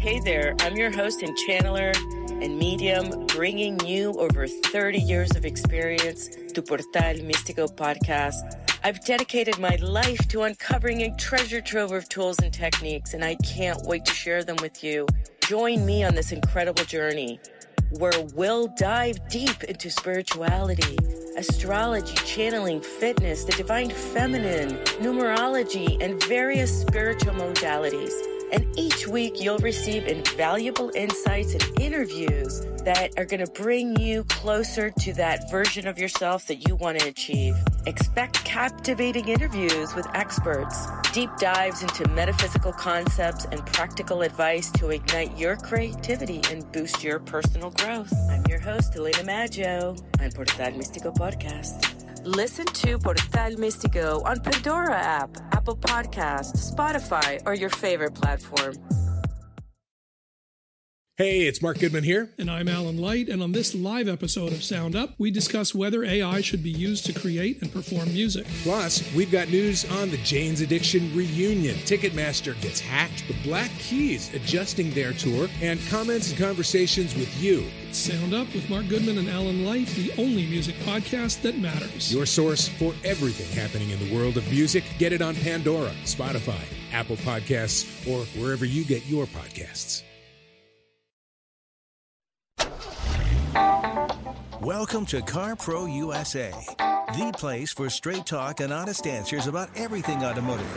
Hey there, I'm your host and channeler and medium, bringing you over 30 years of experience to Portal Místico podcast. I've dedicated my life to uncovering a treasure trove of tools and techniques, and I can't wait to share them with you. Join me on this incredible journey where we'll dive deep into spirituality, astrology, channeling, fitness, the divine feminine, numerology, and various spiritual modalities. And each week, you'll receive invaluable insights and interviews that are going to bring you closer to that version of yourself that you want to achieve. Expect captivating interviews with experts, deep dives into metaphysical concepts, and practical advice to ignite your creativity and boost your personal growth. I'm your host, Elena Maggio, on Portal Místico Podcast. Listen to Portal Místico on Pandora app, Apple Podcast, Spotify, or your favorite platform. Hey, it's Mark Goodman here. And I'm Alan Light. And on this live episode of Sound Up, we discuss whether AI should be used to create and perform music. Plus, we've got news on the Jane's Addiction reunion. Ticketmaster gets hacked, the Black Keys adjusting their tour, and comments and conversations with you. It's Sound Up with Mark Goodman and Alan Light, the only music podcast that matters. Your source for everything happening in the world of music. Get it on Pandora, Spotify, Apple Podcasts, or wherever you get your podcasts. Welcome to Car Pro USA, the place for straight talk and honest answers about everything automotive.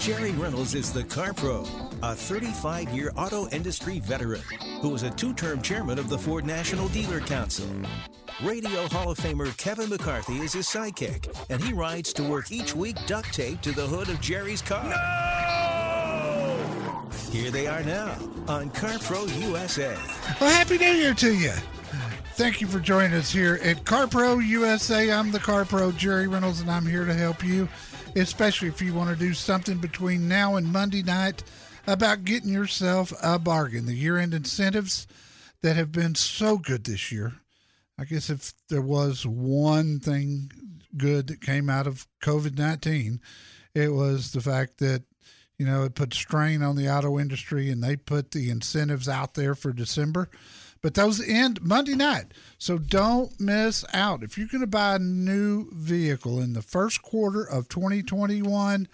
Jerry Reynolds is the Car Pro, a 35 year auto industry veteran who was a two term chairman of the Ford National Dealer Council. Radio Hall of Famer Kevin McCarthy is his sidekick, and he rides to work each week duct taped to the hood of Jerry's car. No! Here they are now on Car Pro USA. Well, Happy New Year to you. Thank you for joining us here at CarPro USA. I'm the CarPro Jerry Reynolds, and I'm here to help you, especially if you want to do something between now and Monday night about getting yourself a bargain. The year end incentives that have been so good this year. I guess if there was one thing good that came out of COVID 19, it was the fact that you know, it put strain on the auto industry and they put the incentives out there for December. But those end Monday night. So don't miss out. If you're going to buy a new vehicle in the first quarter of 2021,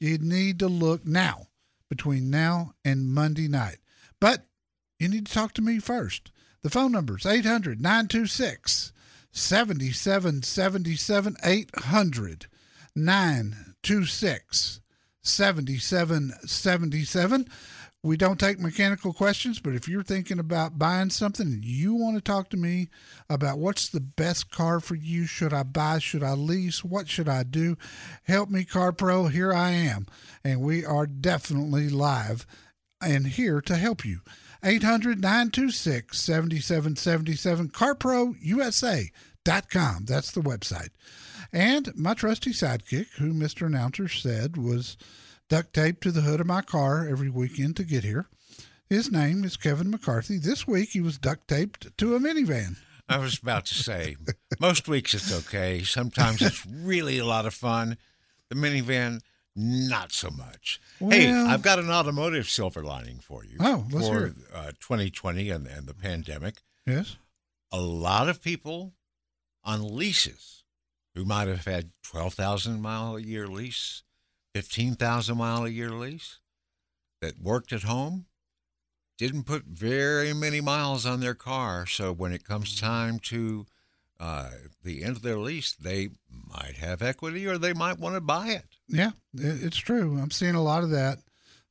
you need to look now, between now and Monday night. But you need to talk to me first. The phone number is 800 926 7777 800 926 7777. We don't take mechanical questions, but if you're thinking about buying something and you want to talk to me about what's the best car for you, should I buy, should I lease, what should I do? Help me, Car Pro. Here I am. And we are definitely live and here to help you. 800 926 7777, carprousa.com. That's the website. And my trusty sidekick, who Mr. Announcer said was duct taped to the hood of my car every weekend to get here. His name is Kevin McCarthy. This week he was duct taped to a minivan. I was about to say, most weeks it's okay. Sometimes it's really a lot of fun. The minivan, not so much. Well, hey, I've got an automotive silver lining for you. Oh, let's for hear it. Uh, 2020 and, and the pandemic. Yes. A lot of people on leases who might have had 12,000 mile a year lease, 15,000 mile a year lease that worked at home didn't put very many miles on their car. So when it comes time to uh, the end of their lease, they might have equity or they might want to buy it. Yeah, it's true. I'm seeing a lot of that.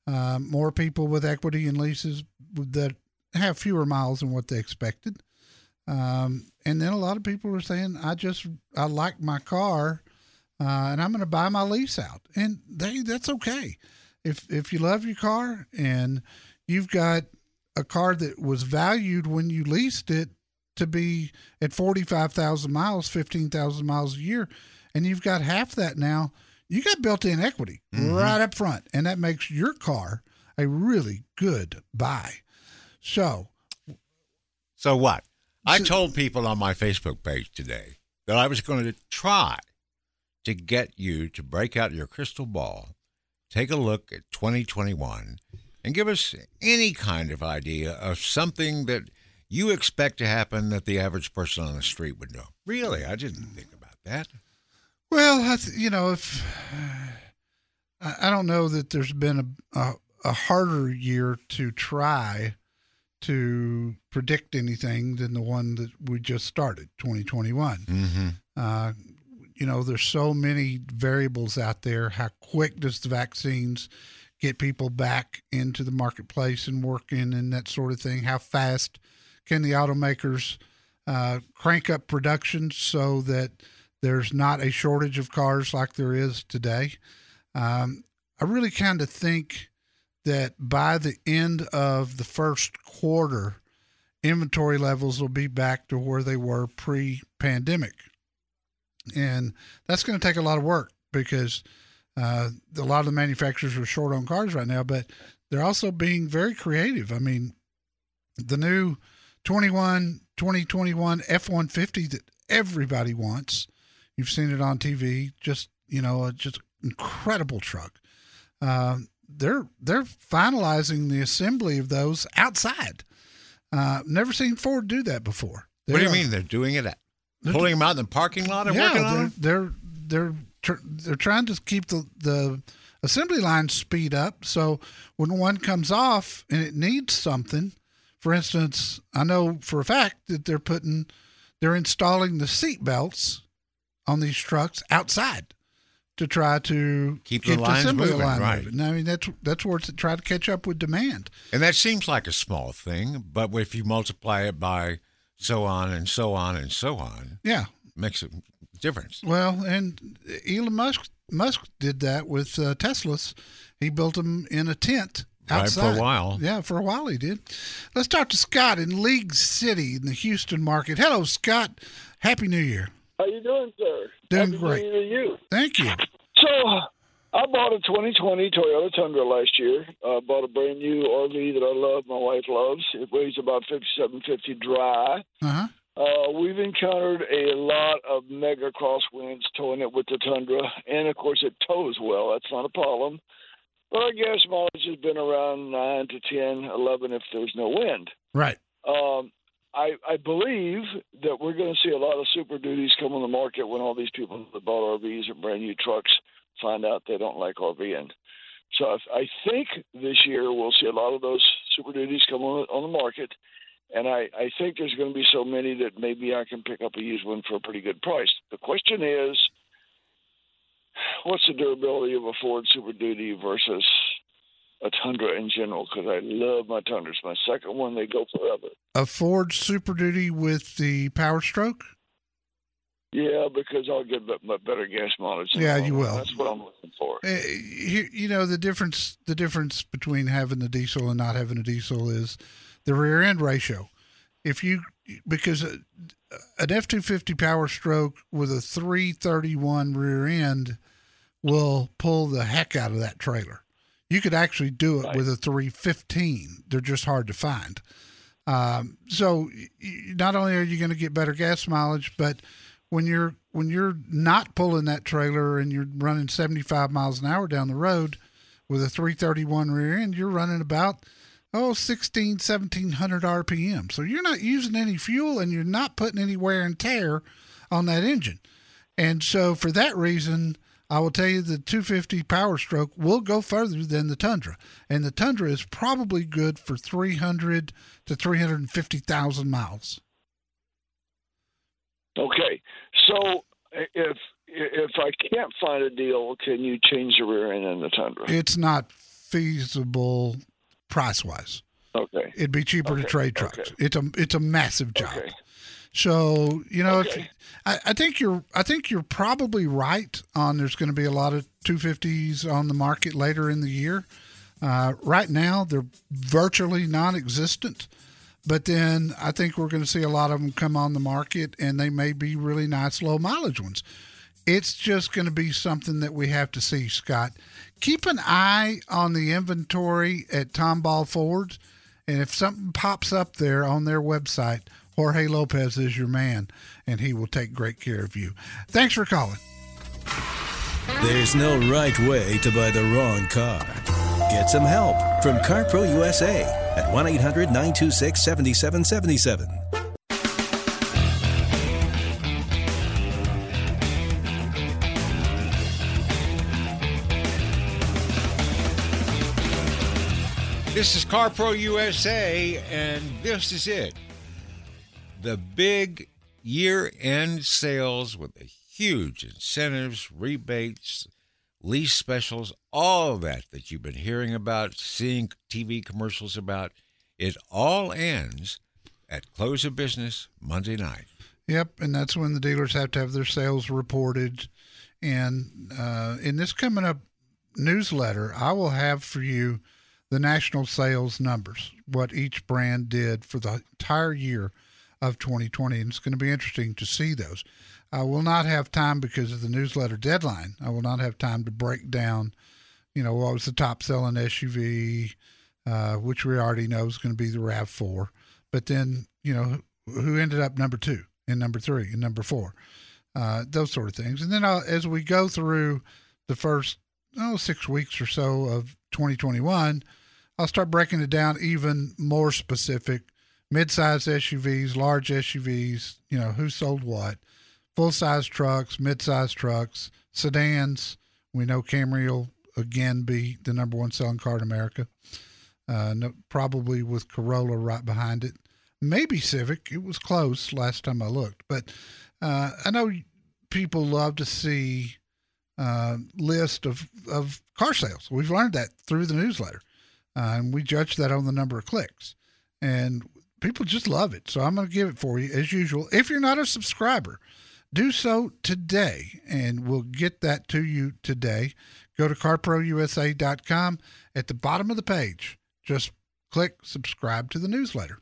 Um, more people with equity and leases that have fewer miles than what they expected. Um, and then a lot of people are saying, I just, I like my car uh, and I'm going to buy my lease out. And they, that's okay. If, if you love your car and you've got a car that was valued when you leased it to be at 45,000 miles, 15,000 miles a year, and you've got half that now, you got built in equity right up front. And that makes your car a really good buy. So, So what? I told people on my Facebook page today that I was going to try to get you to break out your crystal ball, take a look at 2021, and give us any kind of idea of something that you expect to happen that the average person on the street would know. Really, I didn't think about that. Well, I th- you know, if I I don't know that there's been a, a a harder year to try to predict anything than the one that we just started, 2021. Mm-hmm. Uh, you know, there's so many variables out there. How quick does the vaccines get people back into the marketplace and working and that sort of thing? How fast can the automakers uh, crank up production so that there's not a shortage of cars like there is today? Um, I really kind of think that by the end of the first quarter, inventory levels will be back to where they were pre pandemic. And that's going to take a lot of work because uh, a lot of the manufacturers are short on cars right now, but they're also being very creative. I mean, the new 21 2021 F 150 that everybody wants, you've seen it on TV, just, you know, a just incredible truck. Um, they're they're finalizing the assembly of those outside. Uh, never seen Ford do that before. What do you are- mean they're doing it? They're pulling them out in the parking lot and yeah, working on them? they're, they're they're they're trying to keep the the assembly line speed up. So when one comes off and it needs something, for instance, I know for a fact that they're putting they're installing the seat belts on these trucks outside to try to Keep the lines assembly moving, line right. moving. I mean that's that's where it's try to catch up with demand. And that seems like a small thing, but if you multiply it by so on and so on and so on, Yeah. makes a difference. Well, and Elon Musk Musk did that with uh, Teslas. He built them in a tent Right, for a while. Yeah, for a while he did. Let's talk to Scott in League City in the Houston market. Hello, Scott. Happy New Year. How you doing, sir? Doing Happy great. New Year to you. Thank you. So, I bought a 2020 Toyota Tundra last year. I bought a brand new RV that I love. My wife loves. It weighs about 5750 dry. Uh huh. Uh, we've encountered a lot of mega crosswinds towing it with the Tundra, and of course it tows well. That's not a problem. But our gas mileage has been around nine to 10, 11 if there's no wind. Right. Um, I, I believe that we're going to see a lot of super duties come on the market when all these people that bought RVs or brand new trucks find out they don't like RVing. So I, I think this year we'll see a lot of those super duties come on, on the market, and I, I think there's going to be so many that maybe I can pick up a used one for a pretty good price. The question is, what's the durability of a Ford Super Duty versus a Tundra in general? Because I love my Tundras. My second one, they go forever. A Ford Super Duty with the Power Stroke. Yeah, because I'll get bet- bet- better gas mileage. Yeah, you will. That's what I'm looking for. Uh, you, you know the difference. The difference between having the diesel and not having a diesel is the rear end ratio. If you because a- an F two fifty Power Stroke with a three thirty one rear end will pull the heck out of that trailer. You could actually do it Right. with a three fifteen. They're just hard to find. Um, so not only are you going to get better gas mileage, but when you're when you're not pulling that trailer and you're running 75 miles an hour down the road with a 331 rear end, you're running about oh 16 1700 RPM. So you're not using any fuel and you're not putting any wear and tear on that engine. And so for that reason, I will tell you the 250 Power Stroke will go further than the Tundra, and the Tundra is probably good for 300 to 350,000 miles. Okay, so if if I can't find a deal, can you change the rear end in the Tundra? It's not feasible price wise. Okay. It'd be cheaper to trade trucks. okay. It's a it's a massive job. Okay. So you know, if I, I think you're I think you're probably right on. There's going to be a lot of 250s on the market later in the year. Uh, right now, they're virtually non-existent. But then I think we're going to see a lot of them come on the market, and they may be really nice low mileage ones. It's just going to be something that we have to see, Scott. Keep an eye on the inventory at Tomball Ford, and if something pops up there on their website, Jorge Lopez is your man, and he will take great care of you. Thanks for calling. There's no right way to buy the wrong car. Get some help from CarPro USA at 1 800 926 7777. This is CarPro USA, and this is it. The big year end sales with the huge incentives, rebates, lease specials, all that that you've been hearing about, seeing TV commercials about. It all ends at close of business Monday night. Yep, and that's when the dealers have to have their sales reported. And uh, in this coming up newsletter, I will have for you the national sales numbers, what each brand did for the entire year of 2020. And it's going to be interesting to see those. I will not have time because of the newsletter deadline. I will not have time to break down, you know, what was the top selling SUV, uh, which we already know is going to be the RAV4. But then, you know, who ended up number two and number three and number four, uh, those sort of things. And then I'll, as we go through the first oh, six weeks or so of 2021, I'll start breaking it down even more specific. Mid-size SUVs, large SUVs, you know, who sold what, full-size trucks, mid-size trucks, sedans. We know Camry will again be the number one selling car in America. Uh, no, probably with Corolla right behind it. Maybe Civic. It was close last time I looked, but uh, I know people love to see uh, list of, of car sales. We've learned that through the newsletter. Uh, and we judge that on the number of clicks. And people just love it. So I'm going to give it for you as usual. If you're not a subscriber, do so today, and we'll get that to you today. Go to carprousa.com. At the bottom of the page, just click subscribe to the newsletter.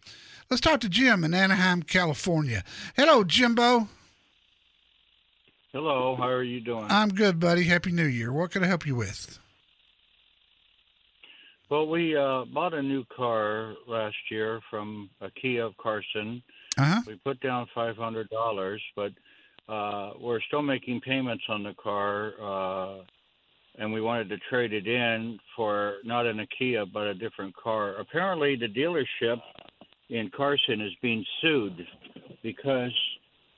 Let's talk to Jim in Anaheim, California. Hello, Jimbo. Hello, how are you doing? I'm good, buddy. Happy New Year. What can I help you with? Well, we uh, bought a new car last year from a Kia of Carson. Uh-huh. We put down five hundred dollars, but uh, we're still making payments on the car, uh, and we wanted to trade it in for not an Kia but a different car. Apparently, the dealership in Carson is being sued because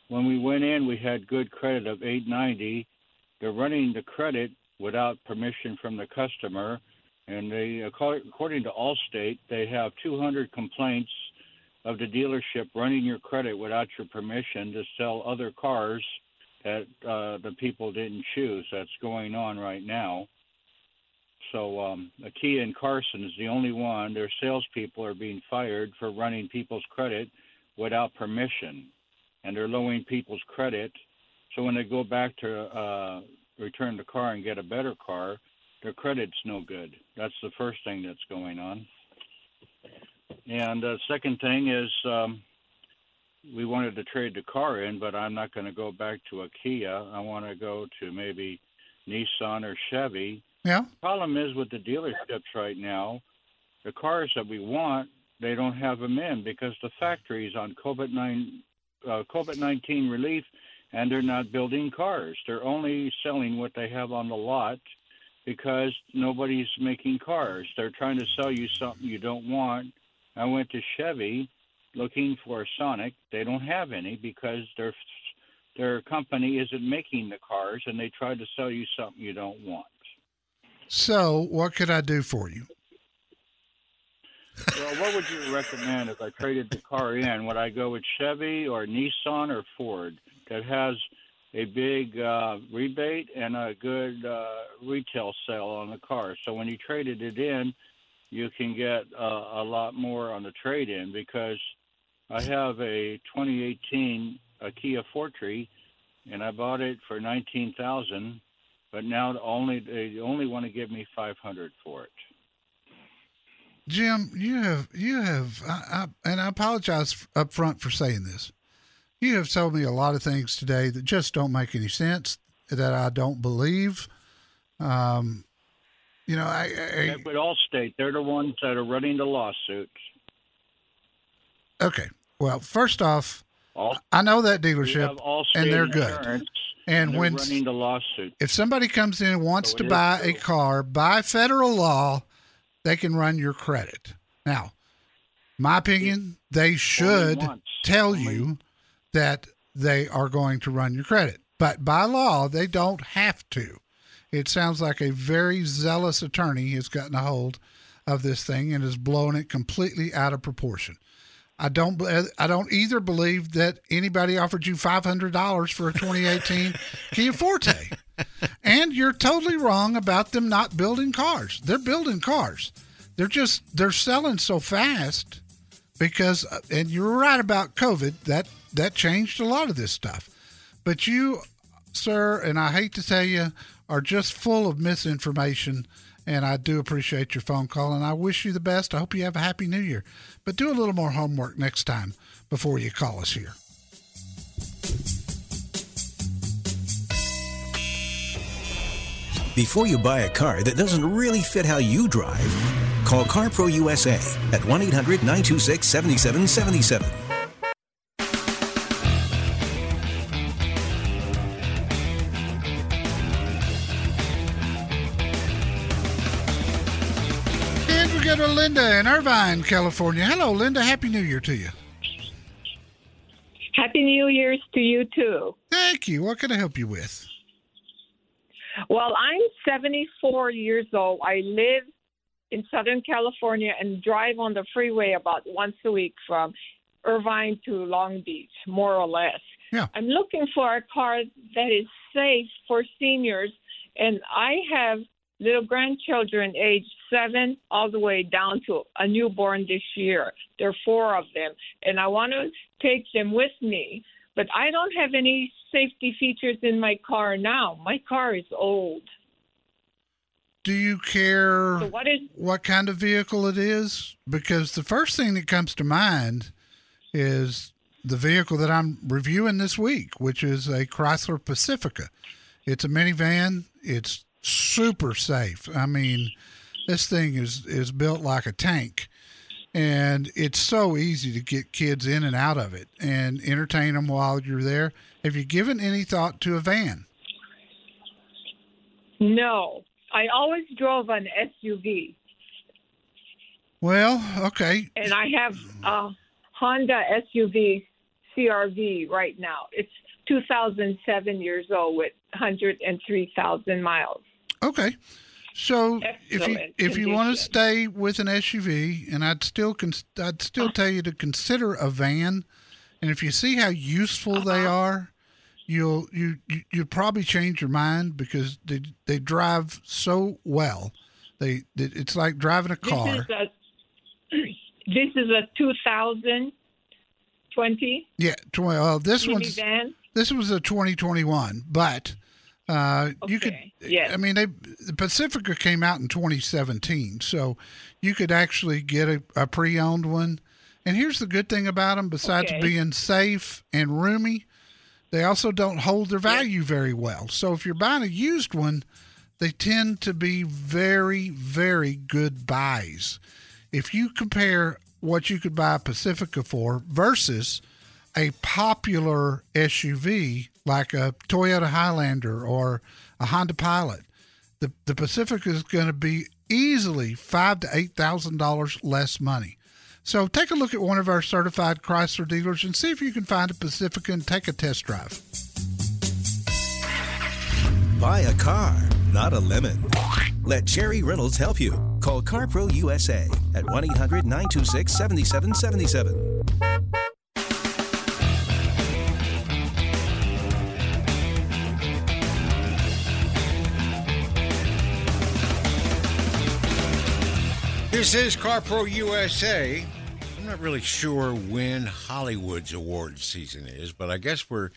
when we went in, we had good credit of eight ninety. They're running the credit without permission from the customer and they, according to Allstate, they have 200 complaints of the dealership running your credit without your permission to sell other cars that uh, the people didn't choose. That's going on right now. So um, Kia and Carson is the only one. Their salespeople are being fired for running people's credit without permission, and they're lowering people's credit. So when they go back to uh, return the car and get a better car, their credit's no good. That's the first thing that's going on. And the uh, second thing is um, we wanted to trade the car in, but I'm not going to go back to a Kia. I want to go to maybe Nissan or Chevy. Yeah. The problem is with the dealerships right now, the cars that we want, they don't have them in because the factory's on COVID nine uh, COVID nineteen relief, and they're not building cars. They're only selling what they have on the lot because nobody's making cars. They're trying to sell you something you don't want. I went to Chevy looking for a Sonic. They don't have any because their their company isn't making the cars, and they tried to sell you something you don't want. So, what could I do for you? Well, what would you recommend if I traded the car in? Would I go with Chevy or Nissan or Ford that has a big uh, rebate and a good uh, retail sale on the car. So when you traded it in, you can get uh, a lot more on the trade in because I have a 2018 a Kia Forte and I bought it for 19,000, but now only they only want to give me 500 for it. Jim, you have you have, I, I, and I apologize up front for saying this. You have told me a lot of things today that just don't make any sense, that I don't believe. Um, you know, I, I but Allstate, they're the ones that are running the lawsuits. Okay. Well, first off, All, I know that dealership, and they're good. And, when running the lawsuit, if somebody comes in and wants so to buy a car by federal law, they can run your credit. Now, my opinion, they should tell Only- you that they are going to run your credit. But by law, they don't have to. It sounds like a very zealous attorney has gotten a hold of this thing and has blown it completely out of proportion. I don't. I don't either believe that anybody offered you five hundred dollars for a 2018 Kia Forte, and you're totally wrong about them not building cars. They're building cars. They're just they're selling so fast because, uh, and you're right about COVID. That that changed a lot of this stuff. But you, sir, and I hate to tell you, are just full of misinformation. And I do appreciate your phone call, and I wish you the best. I hope you have a happy new year. But do a little more homework next time before you call us here. Before you buy a car that doesn't really fit how you drive, call CarPro USA at 1 800 926 7777. Go to Linda in Irvine, California. Hello, Linda. Happy New Year to you. Happy New Year's to you too. Thank you. What can I help you with? Well, I'm 74 years old. I live in Southern California and drive on the freeway about once a week from Irvine to Long Beach, more or less. Yeah. I'm looking for a car that is safe for seniors, and I have little grandchildren aged seven all the way down to a newborn this year. There are four of them, and I want to take them with me. But I don't have any safety features in my car now. My car is old. Do you care So what is what kind of vehicle it is? Because the first thing that comes to mind is the vehicle that I'm reviewing this week, which is a Chrysler Pacifica. It's a minivan. It's super safe. I mean, this thing is is built like a tank, and it's so easy to get kids in and out of it and entertain them while you're there. Have you given any thought to a van? no? I always drove an SUV, Well, okay. and I have a Honda SUV CRV right now. It's 2007 years old with 103,000 miles. Okay. So if you if you want to stay with an SUV, and I'd still cons- I'd still tell you to consider a van, and if you see how useful they Uh-huh. are, you'll you, you probably change your mind because they they drive so well. They it's like driving a car. This is a this is a 2020 yeah, tw- uh, this one's minivan. this was a 2021, but uh, you could. Okay, yes. I mean, they the Pacifica came out in 2017, so you could actually get a, a pre-owned one. And here's the good thing about them: besides Okay. being safe and roomy, they also don't hold their value very well. So if you're buying a used one, they tend to be very, very good buys. If you compare what you could buy a Pacifica for versus a popular SUV like a Toyota Highlander or a Honda Pilot, the the Pacifica is going to be easily five to eight thousand dollars less money. So take a look at one of our certified Chrysler dealers and see if you can find a Pacifica and take a test drive. Buy a car, not a lemon. Let Jerry Reynolds help you. Call CarPro USA at 1 800 926 7777. This is CarPro USA. I'm not really sure when Hollywood's award season is, but I guess we're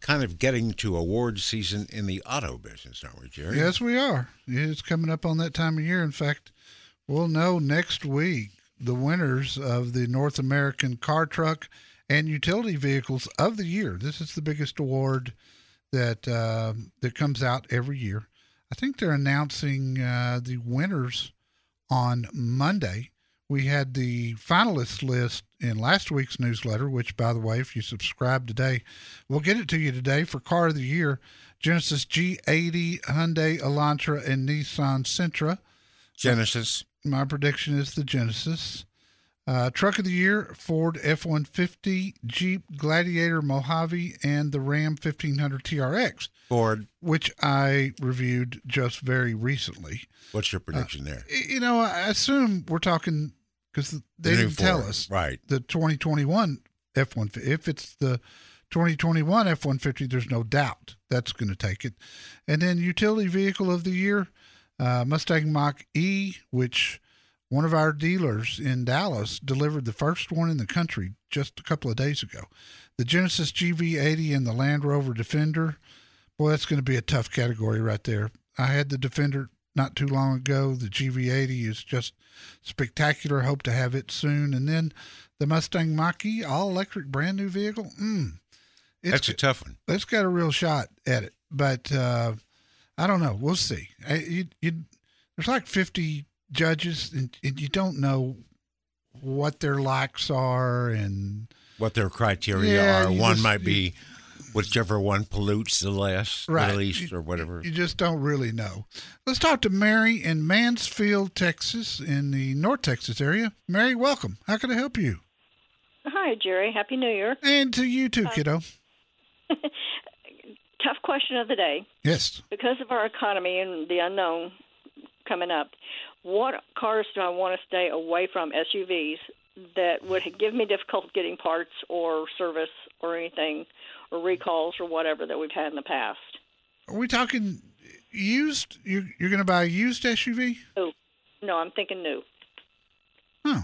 kind of getting to award season in the auto business, aren't we, Jerry? Yes, we are. It's coming up on that time of year. In fact, we'll know next week the winners of the North American Car Truck and Utility Vehicles of the Year. This is the biggest award that uh, that comes out every year. I think they're announcing uh, the winners on Monday. We had the finalist list in last week's newsletter, which, by the way, if you subscribe today, we'll get it to you today for Car of the Year Genesis G80, Hyundai Elantra, and Nissan Sentra. Genesis. My prediction is the Genesis. Uh, truck of the year: Ford F-150, Jeep Gladiator Mojave, and the Ram 1500 TRX, Ford, which I reviewed just very recently. what's your prediction there? You know, I assume we're talking because they The didn't tell us Right. the 2021 F-150. If it's the 2021 F-150, there's no doubt that's going to take it. And then utility vehicle of the year, uh, Mustang Mach E, which one of our dealers in Dallas delivered the first one in the country just a couple of days ago. The Genesis GV80 and the Land Rover Defender. Boy, that's going to be a tough category right there. I had the Defender not too long ago. The GV80 is just spectacular. Hope to have it soon. And then the Mustang Mach-E, all electric, brand new vehicle. Mm, it's, That's a tough one. it's got a real shot at it, but uh, I don't know. We'll see. I, you, you, there's like 50 judges, and, and you don't know what their likes are, and What their criteria Yeah, are. One just- might be whichever one pollutes the less, Right. the least, or whatever. you just don't really know. Let's talk to Mary in Mansfield, Texas, in the North Texas area. Mary, welcome. How can I help you? Hi, Jerry. Happy New Year. And to you too, kiddo. Tough question of the day. Yes. Because of our economy and the unknown coming up, what cars do I want to stay away from SUVs that would give me difficulty getting parts or service or anything or recalls or whatever that we've had in the past? Are we talking used? You're, you're going to buy a used SUV? Oh, no, I'm thinking new. Oh.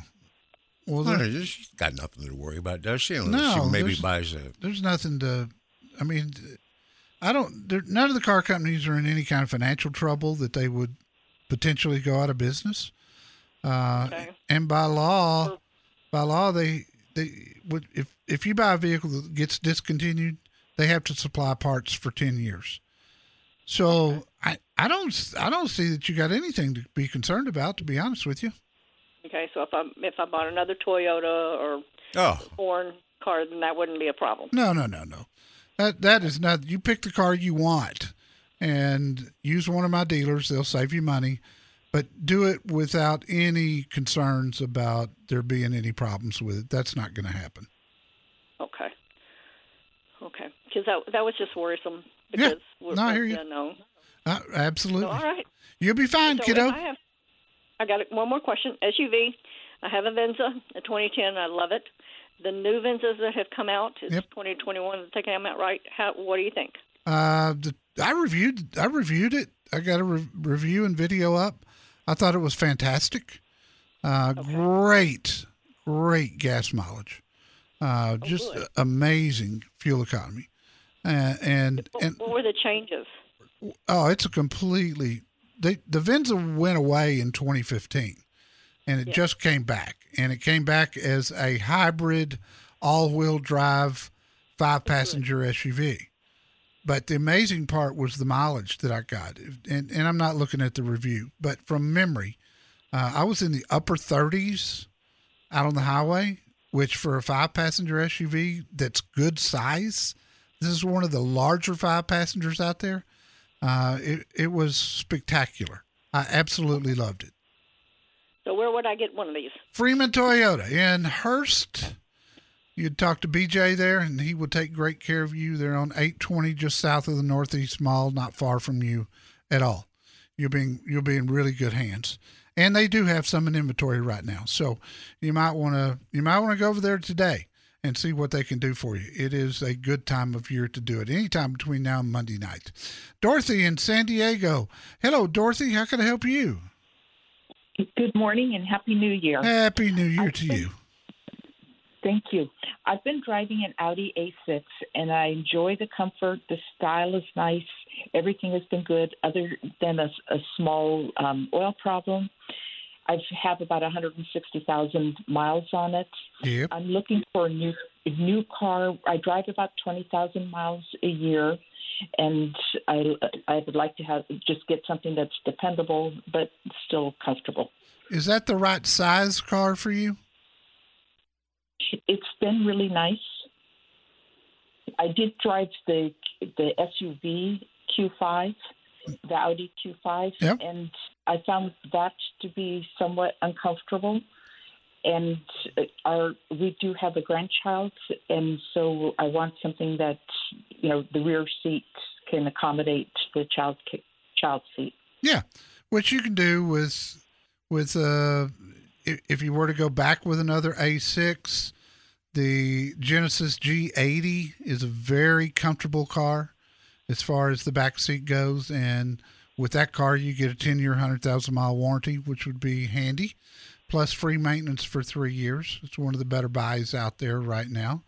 Well, Well, there, she's got nothing to worry about, does she? Unless No, she maybe buys a. there's nothing to. I mean, I don't. There, none of the car companies are in any kind of financial trouble that they would potentially go out of business. Uh, Okay. And by law, by law, they they would if if you buy a vehicle that gets discontinued, they have to supply parts for ten years. So I I don't I don't see that you got anything to be concerned about. To be honest with you. Okay, so if I if I bought another Toyota or Oh, foreign car, then that wouldn't be a problem. No, no, no, no. That that is not. You pick the car you want, and use one of my dealers. They'll save you money, but do it without any concerns about there being any problems with it. That's not going to happen. Okay. Okay, because that that was just worrisome Yeah. we're, No, I hear you. unknown. Uh, So, absolutely. all right. You'll be fine, So kiddo. I have, I got one more question. SUV. I have a Venza, a 2010. I love it. The new Venzas that have come out, it's Yep. 2021. I think I'm out right. How? What do you think? Uh, the, I reviewed. I reviewed it. I got a re- review and video up. I thought it was fantastic. Uh, Great, great gas mileage. Uh, just Oh, good. amazing fuel economy. Uh, and and what were the changes? oh, it's a completely. They, the Venza went away in 2015, and it Yeah. just came back, and it came back as a hybrid, all-wheel drive, five-passenger SUV. But the amazing part was the mileage that I got, and and I'm not looking at the review, but from memory, uh, I was in the upper 30s out on the highway, which for a five-passenger SUV that's good size, this is one of the larger five passengers out there. Uh, it it was spectacular. I absolutely loved it. So where would I get one of these? Freeman Toyota in Hurst. You'd talk to BJ there, and he would take great care of you. They're on 820, just south of the Northeast Mall, not far from you at all. You'll be in, you'll be in really good hands. And they do have some in inventory right now, so you might want to you might want to go over there today and see what they can do for you. It is a good time of year to do it. Anytime between now and Monday night. Dorothy in San Diego. Hello, Dorothy. How can I help you? Good morning and Happy New Year. Happy New Year to you. Thank you. I've been driving an Audi A6 and I enjoy the comfort. The style is nice. Everything has been good, other than a, a small um, oil problem. I have about 160,000 miles on it. Yep. I'm looking for a new a new car. I drive about 20,000 miles a year, and I I would like to have just get something that's dependable but still comfortable. Is that the right size car for you? It's been really nice. I did drive the the SUV Q5, the Audi Q5, Yep. and I found that to be somewhat uncomfortable. And our we do have a grandchild, and so I want something that you know the rear seat can accommodate the child child seat. Yeah, which you can do with with uh, if, if you were to go back with another A6, the Genesis G80 is a very comfortable car as far as the back seat goes, and with that car you get a 10 year, 100,000 mile warranty, which would be handy, plus free maintenance for three years. It's one of the better buys out there right now.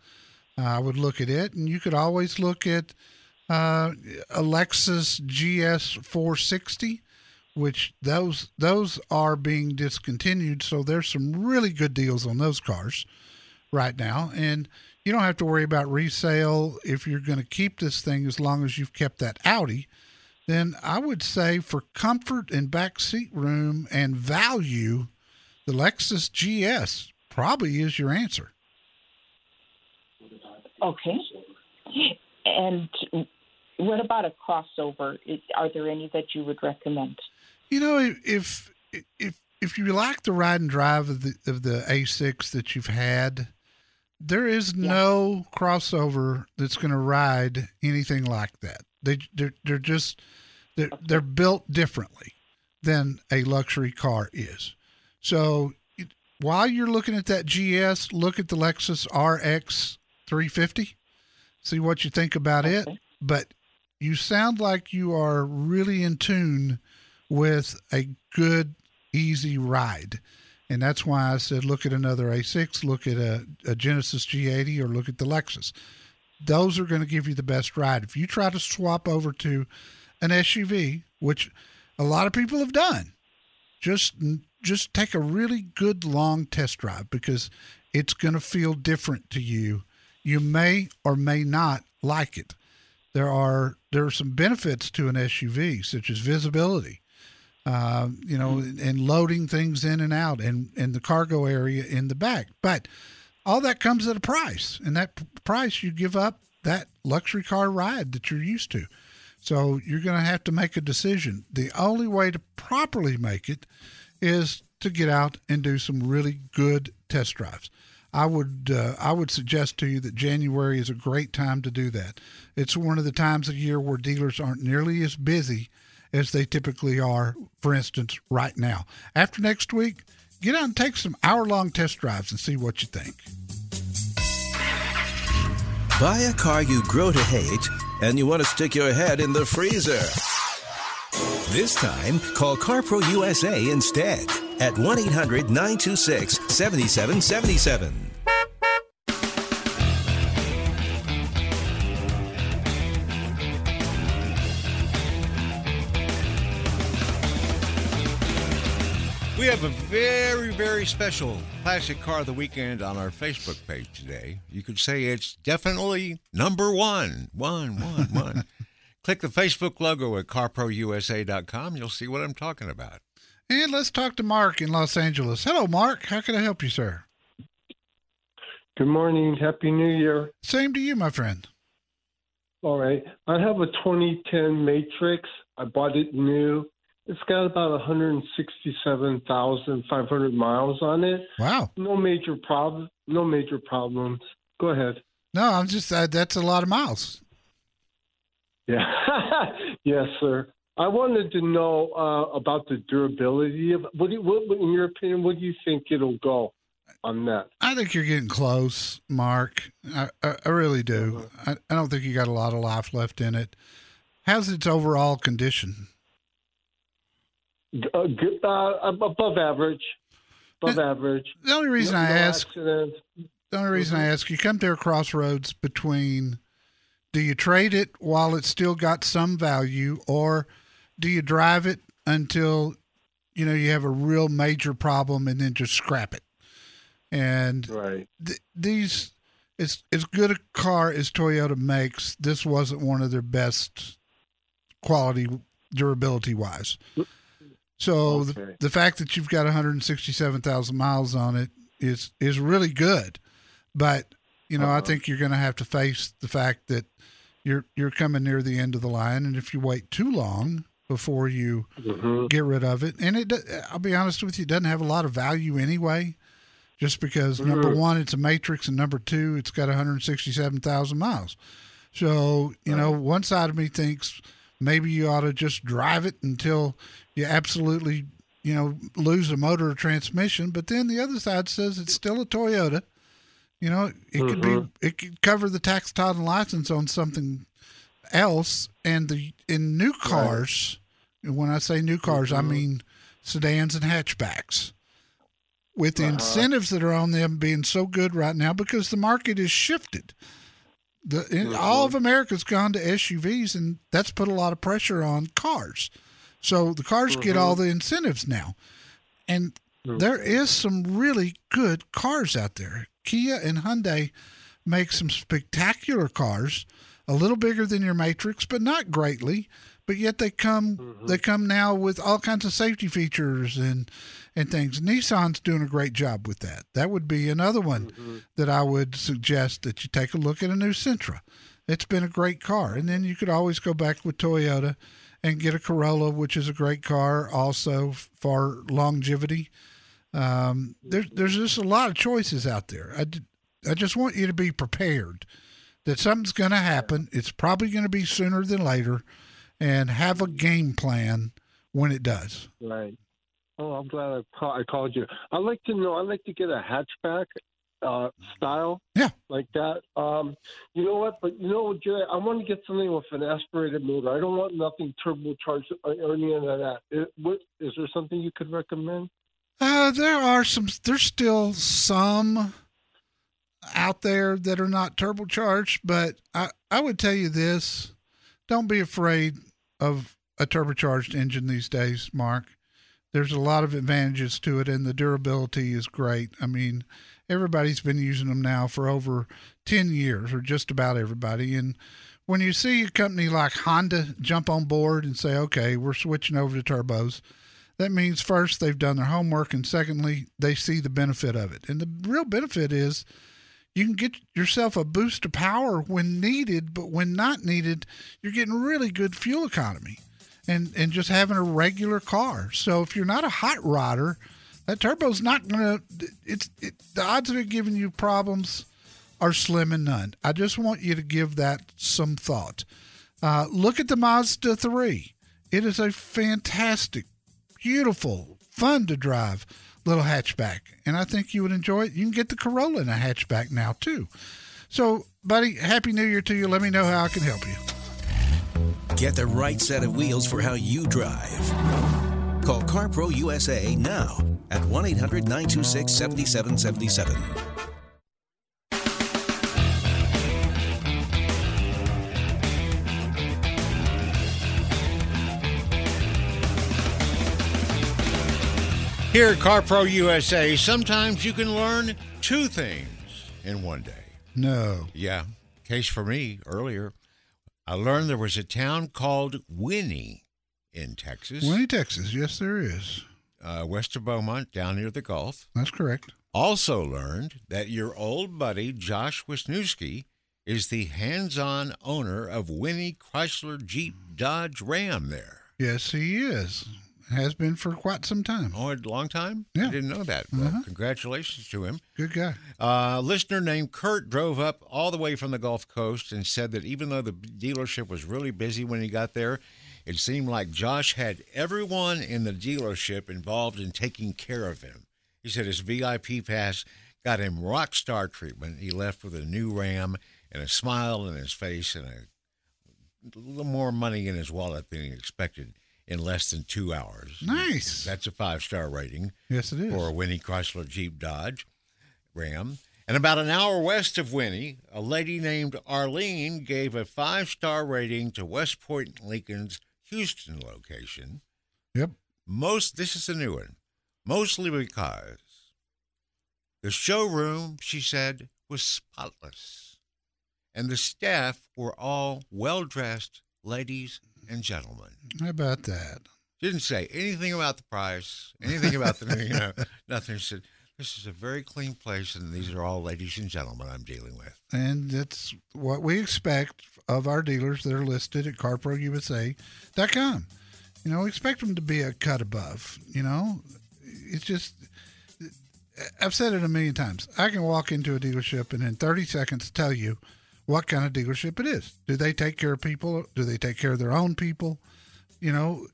Uh, I would look at it, and you could always look at uh, a Lexus GS 460 which those those are being discontinued. So there's some really good deals on those cars right now, and you don't have to worry about resale if you're going to keep this thing as long as you've kept that Audi. Then I would say for comfort and back seat room and value, the Lexus GS probably is your answer. Okay. And what about a crossover? Are there any that you would recommend? You know, if if if you like the ride and drive of the of the A6 that you've had, there is yeah. no crossover that's going to ride anything like that. They they're, they're just they're, they're built differently than a luxury car is. So while you're looking at that GS, look at the Lexus RX 350. See what you think about okay. it. But you sound like you are really in tune with a good, easy ride. And that's why I said look at another A6, look at a, a Genesis G80, or look at the Lexus. Those are going to give you the best ride. If you try to swap over to an SUV, which a lot of people have done, just just take a really good long test drive because it's going to feel different to you. You may or may not like it. There are there are some benefits to an SUV, such as visibility uh, you know, and loading things in and out and, and the cargo area in the back. But all that comes at a price, and that p- price you give up that luxury car ride that you're used to. So you're going to have to make a decision. The only way to properly make it is to get out and do some really good test drives. I would uh, I would suggest to you that January is a great time to do that. It's one of the times of year where dealers aren't nearly as busy as they typically are, for instance, right now. After next week, get out and take some hour long test drives and see what you think. Buy a car you grow to hate and you want to stick your head in the freezer. This time, call CarPro USA instead at 1 800 926 7777. Have a very, very special classic car of the weekend on our Facebook page today. You could say it's definitely number one. One, one, one. Click the Facebook logo at carprousa.com. You'll see what I'm talking about. And let's talk to Mark in Los Angeles. Hello, Mark. How can I help you, sir? Good morning. Happy New Year. Same to you, my friend. All right. I have a 2010 Matrix. I bought it new. It's got about 167,500 miles on it. Wow. No major problem. No major problems. Go ahead. No, I'm just uh, that's a lot of miles. Yeah. yes, sir. I wanted to know uh, about the durability of what, do you, what, in your opinion, what do you think it'll go on that? I think you're getting close, Mark. I, I, I really do. Uh-huh. I, I don't think you got a lot of life left in it. How's its overall condition? Uh, uh, above average. Above average. The only reason no, I no ask. Accidents. The only reason mm-hmm. I ask, you come to a crossroads between do you trade it while it's still got some value, or do you drive it until you know you have a real major problem and then just scrap it? And right. th- these, as as good a car as Toyota makes, this wasn't one of their best quality durability wise. So okay. the, the fact that you've got 167,000 miles on it is is really good, but you know uh-huh. I think you're going to have to face the fact that you're you're coming near the end of the line, and if you wait too long, before you Mhm. get rid of it. And it, I'll be honest with you, it doesn't have a lot of value anyway. Just because number Mhm. one, it's a matrix, and number two, it's got 167,000 miles. So you know, one side of me thinks maybe you ought to just drive it until you absolutely you know lose a motor or transmission. But then the other side says it's still a Toyota. You know, it could be Mhm. it could cover the tax title and license on something else. And the in new cars, and when I say new cars, I mean sedans and hatchbacks. With the Uh-huh. incentives that are on them being so good right now, because the market is shifted. The in, all of America's gone to SUVs, and that's put a lot of pressure on cars. So the cars get all mm-hmm. the incentives now, and mm-hmm. there is some really good cars out there. Kia and Hyundai make some spectacular cars, a little bigger than your Matrix, but not greatly. But yet they come mm-hmm. they come now with all kinds of safety features and and things. Nissan's doing a great job with that. That would be another one that I would suggest that you take a look at a new Sentra. It's been a great car, and then you could always go back with Toyota and get a Corolla, which is a great car also for longevity. Um, there's there's just a lot of choices out there. I I just want you to be prepared that something's going to happen. It's probably going to be sooner than later, and have a game plan when it does. Right. Oh, I'm glad I, ca- I called you. I'd like to know. I'd like to get a hatchback uh, style. Yeah. Like that. Um, you know what? But you know, what, Jerry, I want to get something with an aspirated motor. I don't want nothing turbocharged or or any of that. It, what is there something you could recommend? Uh, there are some. There's still some out there that are not turbocharged, but I I would tell you this: don't be afraid of a turbocharged engine these days, Mark. There's a lot of advantages to it, and the durability is great. I mean, everybody's been using them now for over ten years, or just about everybody, and when you see a company like Honda jump on board and say, "Okay, we're switching over to turbos," that means first they've done their homework and secondly they see the benefit of it and the real benefit is you can get yourself a boost of power when needed but when not needed you're getting really good fuel economy and and just having a regular car so if you're not a hot rodder that turbo's not gonna it's it, the odds of it giving you problems are slim and none i just want you to give that some thought uh, look at the mazda 3 it is a fantastic beautiful, fun to drive little hatchback. And I think you would enjoy it. You can get the Corolla in a hatchback now, too. So, buddy, Happy New Year to you. Let me know how I can help you. Get the right set of wheels for how you drive. Call CarPro USA now at 1 800 926 7777. Here at CarPro USA, sometimes you can learn two things in one day. No. Yeah. Case for me earlier, I learned there was a town called Winnie in Texas, Winnie, Texas. Yes, there is. uh, west of Beaumont, down near the Gulf. That's correct. Also learned that your old buddy Josh Wisniewski is the hands-on owner of Winnie Chrysler Jeep Dodge Ram there. Yes, he is. Has been for quite some time. Oh, a long time? Yeah. I didn't know that. Well, Uh-huh. congratulations to him. Good guy. Uh, a listener named Kurt drove up all the way from the Gulf Coast and said that even though the dealership was really busy when he got there, it seemed like Josh had everyone in the dealership involved in taking care of him. He said his VIP pass got him rock star treatment. He left with a new Ram and a smile on his face and a little more money in his wallet than he expected in less than two hours. Nice. That's a five star rating Yes, it is. for a Winnie Chrysler Jeep Dodge Ram. And about an hour west of Winnie, a lady named Arlene gave a five star rating to West Point Lincoln's Houston location. Yep. Most, this is a new one, mostly because the showroom, she said, was spotless. And the staff were all well dressed ladies and gentlemen. How about that? Didn't say anything about the price, anything about the, you know, nothing. She said, this is a very clean place, and these are all ladies and gentlemen I'm dealing with. And that's what we expect of our dealers that are listed at carprousa.com. You know, expect them to be a cut above. You know, it's just. I've said it a million times. I can walk into a dealership and in 30 seconds tell you what kind of dealership it is. Do they take care of people? Do they take care of their own people? You know,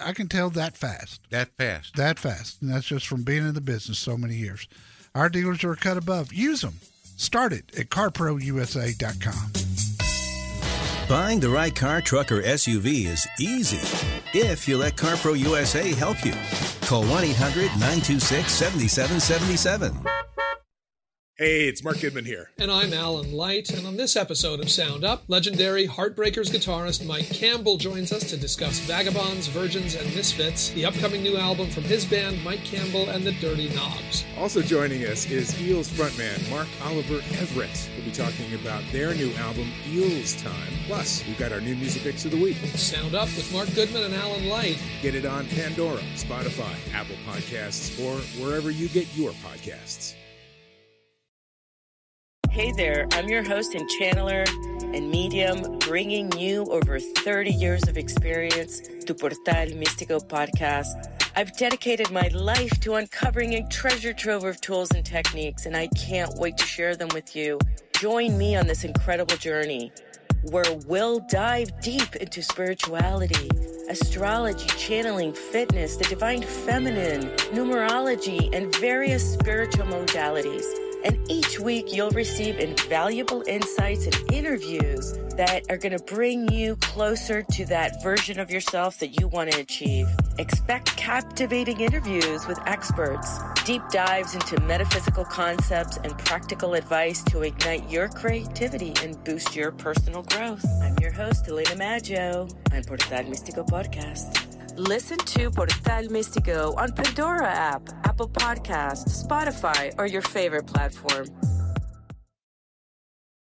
I can tell that fast. That fast. That fast. And that's just from being in the business so many years. Our dealers are a cut above. Use them. Start it at carprousa.com. Buying the right car, truck, or SUV is easy if you let CarPro USA help you. Call 1 800 926 7777. Hey, it's Mark Goodman here. And I'm Alan Light. And on this episode of Sound Up, legendary Heartbreakers guitarist Mike Campbell joins us to discuss Vagabonds, Virgins, and Misfits, the upcoming new album from his band, Mike Campbell and the Dirty Knobs. Also joining us is Eels frontman Mark Oliver Everett. We'll be talking about their new album, Eels Time. Plus, we've got our new music picks of the week. Sound Up with Mark Goodman and Alan Light. Get it on Pandora, Spotify, Apple Podcasts, or wherever you get your podcasts. Hey there, I'm your host and channeler and medium, bringing you over 30 years of experience to Portal Místico podcast. I've dedicated my life to uncovering a treasure trove of tools and techniques, and I can't wait to share them with you. Join me on this incredible journey where we'll dive deep into spirituality, astrology, channeling, fitness, the divine feminine, numerology, and various spiritual modalities. And each week, you'll receive invaluable insights and interviews that are going to bring you closer to that version of yourself that you want to achieve. Expect captivating interviews with experts, deep dives into metaphysical concepts, and practical advice to ignite your creativity and boost your personal growth. I'm your host, Elena Maggio on Portal Místico Podcast. Listen to Portal Místico on Pandora app, Apple Podcast, Spotify, or your favorite platform.